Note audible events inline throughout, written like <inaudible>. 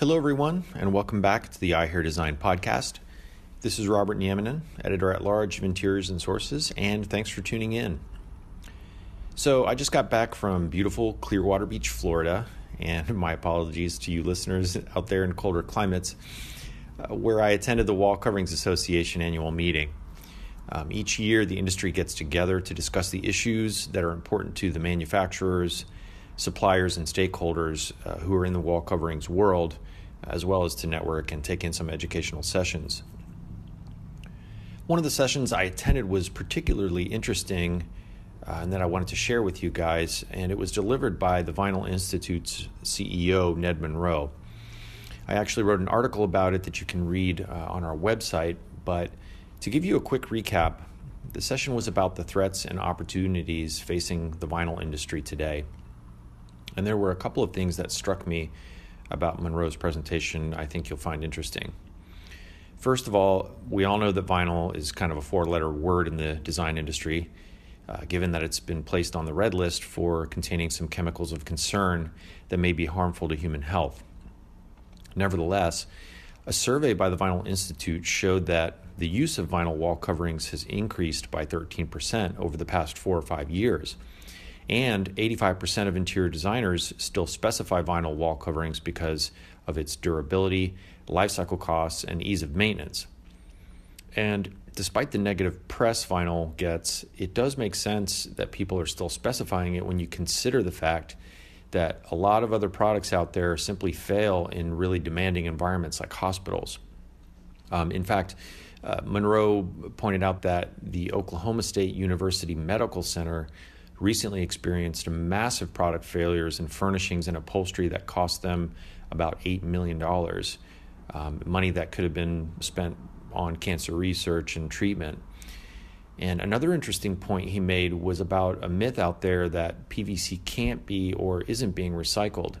Hello, everyone, and welcome back to the I Hear Design podcast. This is Robert Nieminen, editor at large of Interiors and Sources, and thanks for tuning in. So, I just got back from beautiful Clearwater Beach, Florida, and <laughs> my apologies to you listeners out there in colder climates, uh, where I attended the Wall Coverings Association annual meeting. Um, each year, the industry gets together to discuss the issues that are important to the manufacturers, suppliers, and stakeholders uh, who are in the wall coverings world as well as to network and take in some educational sessions. One of the sessions I attended was particularly interesting uh, and that I wanted to share with you guys, and it was delivered by the Vinyl Institute's CEO, Ned Monroe. I actually wrote an article about it that you can read uh, on our website, but to give you a quick recap, the session was about the threats and opportunities facing the vinyl industry today. And there were a couple of things that struck me about Monroe's presentation I think you'll find interesting. First of all, we all know that vinyl is kind of a four letter word in the design industry, uh, given that it's been placed on the red list for containing some chemicals of concern that may be harmful to human health. Nevertheless, a survey by the Vinyl Institute showed that the use of vinyl wall coverings has increased by 13% over the past four or five years. And 85% of interior designers still specify vinyl wall coverings because of its durability, life cycle costs, and ease of maintenance. And despite the negative press vinyl gets, it does make sense that people are still specifying it when you consider the fact that a lot of other products out there simply fail in really demanding environments like hospitals. Um, in fact, uh, Monroe pointed out that the Oklahoma State University Medical Center recently experienced massive product failures in furnishings and upholstery that cost them about $8 million. Um, money that could have been spent on cancer research and treatment. And another interesting point he made was about a myth out there that PVC can't be or isn't being recycled.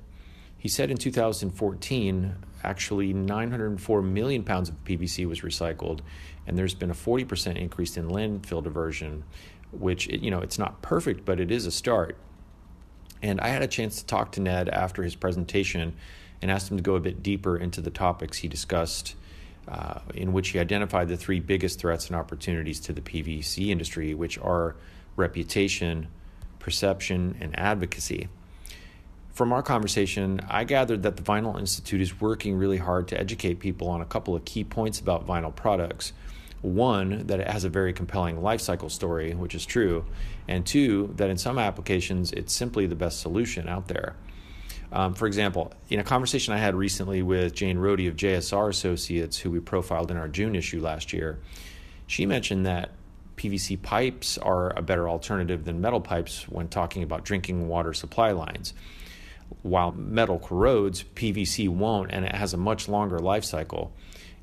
He said in 2014, actually 904 million pounds of PVC was recycled, and there's been a 40% increase in landfill diversion, which you know it's not perfect, but it is a start. And I had a chance to talk to Ned after his presentation and asked him to go a bit deeper into the topics he discussed, uh, in which he identified the three biggest threats and opportunities to the PVC industry, which are reputation, perception, and advocacy. From our conversation, I gathered that the Vinyl Institute is working really hard to educate people on a couple of key points about vinyl products one, that it has a very compelling life cycle story, which is true, and two, that in some applications it's simply the best solution out there. Um, for example, in a conversation I had recently with Jane Rohde of JSR Associates, who we profiled in our June issue last year, she mentioned that PVC pipes are a better alternative than metal pipes when talking about drinking water supply lines. While metal corrodes, PVC won't, and it has a much longer life cycle.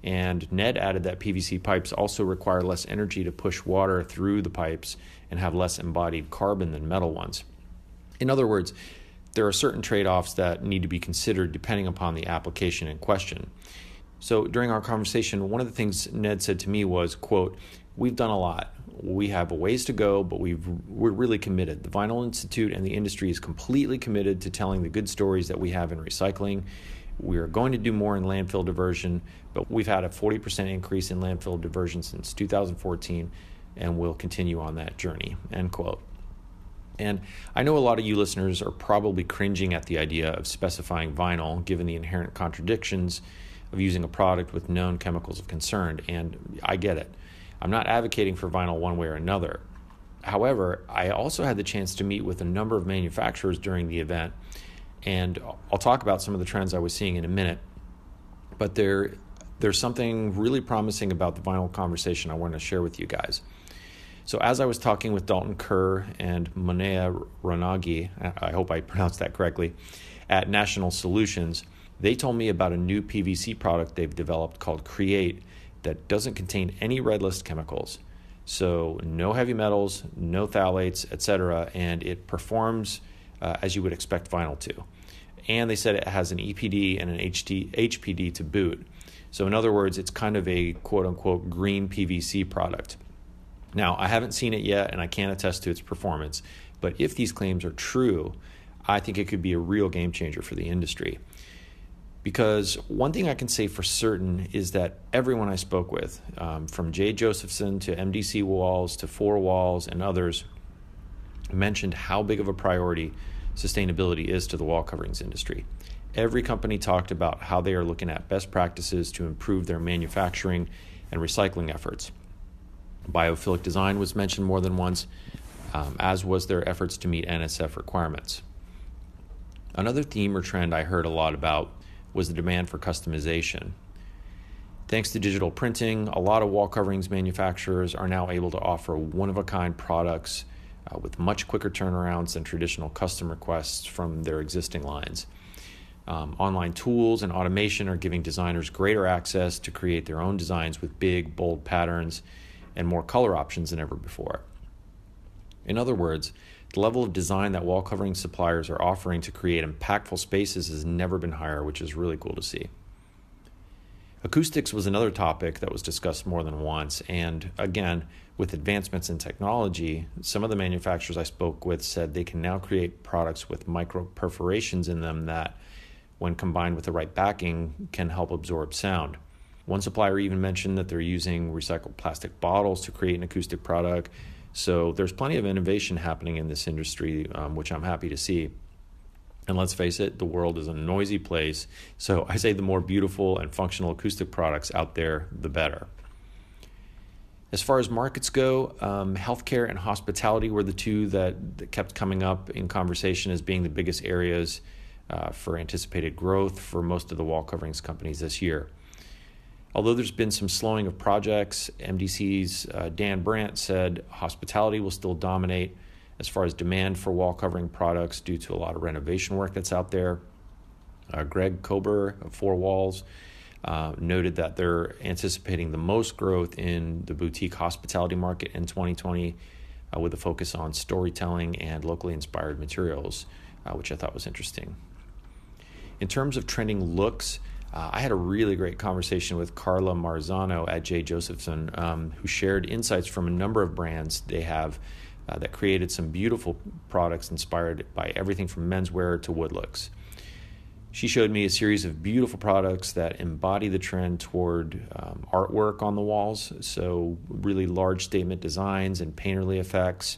And Ned added that PVC pipes also require less energy to push water through the pipes and have less embodied carbon than metal ones. In other words, there are certain trade offs that need to be considered depending upon the application in question. So during our conversation, one of the things Ned said to me was, quote, we've done a lot. We have a ways to go, but we've, we're really committed. The Vinyl Institute and the industry is completely committed to telling the good stories that we have in recycling we are going to do more in landfill diversion, but we've had a 40% increase in landfill diversion since 2014, and we'll continue on that journey. End quote. And I know a lot of you listeners are probably cringing at the idea of specifying vinyl, given the inherent contradictions of using a product with known chemicals of concern, and I get it. I'm not advocating for vinyl one way or another. However, I also had the chance to meet with a number of manufacturers during the event and I'll talk about some of the trends I was seeing in a minute. But there, there's something really promising about the vinyl conversation I want to share with you guys. So, as I was talking with Dalton Kerr and Monea Ranagi, I hope I pronounced that correctly, at National Solutions, they told me about a new PVC product they've developed called Create that doesn't contain any red list chemicals. So, no heavy metals, no phthalates, etc., and it performs uh, as you would expect vinyl to. And they said it has an EPD and an HD, HPD to boot. So, in other words, it's kind of a quote unquote green PVC product. Now, I haven't seen it yet and I can't attest to its performance, but if these claims are true, I think it could be a real game changer for the industry. Because one thing I can say for certain is that everyone I spoke with, um, from J. Josephson to MDC Walls to Four Walls and others, mentioned how big of a priority sustainability is to the wall coverings industry. Every company talked about how they are looking at best practices to improve their manufacturing and recycling efforts. Biophilic design was mentioned more than once, um, as was their efforts to meet NSF requirements. Another theme or trend I heard a lot about was the demand for customization. Thanks to digital printing, a lot of wall coverings manufacturers are now able to offer one of a kind products uh, with much quicker turnarounds than traditional custom requests from their existing lines. Um, online tools and automation are giving designers greater access to create their own designs with big, bold patterns and more color options than ever before. In other words, the level of design that wall covering suppliers are offering to create impactful spaces has never been higher, which is really cool to see. Acoustics was another topic that was discussed more than once, and again, with advancements in technology, some of the manufacturers I spoke with said they can now create products with micro perforations in them that, when combined with the right backing, can help absorb sound. One supplier even mentioned that they're using recycled plastic bottles to create an acoustic product so there's plenty of innovation happening in this industry, um, which I'm happy to see. And let's face it, the world is a noisy place. So I say the more beautiful and functional acoustic products out there, the better. As far as markets go, um, healthcare and hospitality were the two that, that, kept coming up in conversation as being the biggest areas uh, for anticipated growth for most of the wall coverings companies this year. Although there's been some slowing of projects, MDC's uh, Dan Brandt said hospitality will still dominate as far as demand for wall covering products due to a lot of renovation work that's out there. Uh, Greg Kober of Four Walls uh, noted that they're anticipating the most growth in the boutique hospitality market in 2020 uh, with a focus on storytelling and locally inspired materials, uh, which I thought was interesting. In terms of trending looks, uh, I had a really great conversation with Carla Marzano at J. Josephson, um, who shared insights from a number of brands they have uh, that created some beautiful products inspired by everything from menswear to wood looks. She showed me a series of beautiful products that embody the trend toward um, artwork on the walls, so really large statement designs and painterly effects.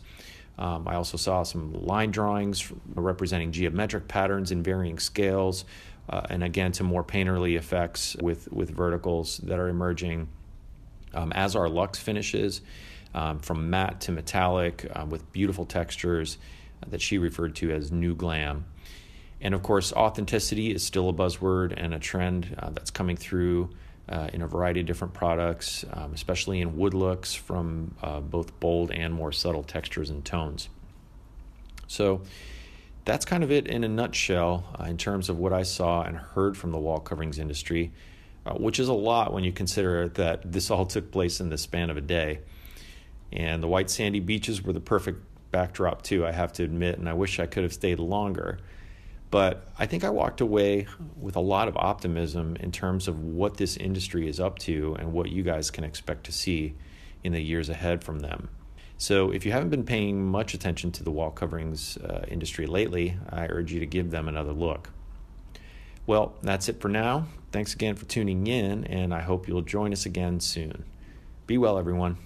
Um, I also saw some line drawings representing geometric patterns in varying scales, uh, and again to more painterly effects with with verticals that are emerging um, as our Lux finishes, um, from matte to metallic uh, with beautiful textures that she referred to as new glam. And of course, authenticity is still a buzzword and a trend uh, that's coming through uh, in a variety of different products, um, especially in wood looks from uh, both bold and more subtle textures and tones. So, that's kind of it in a nutshell uh, in terms of what I saw and heard from the wall coverings industry, uh, which is a lot when you consider that this all took place in the span of a day. And the white sandy beaches were the perfect backdrop, too, I have to admit, and I wish I could have stayed longer. But I think I walked away with a lot of optimism in terms of what this industry is up to and what you guys can expect to see in the years ahead from them. So, if you haven't been paying much attention to the wall coverings uh, industry lately, I urge you to give them another look. Well, that's it for now. Thanks again for tuning in, and I hope you'll join us again soon. Be well, everyone.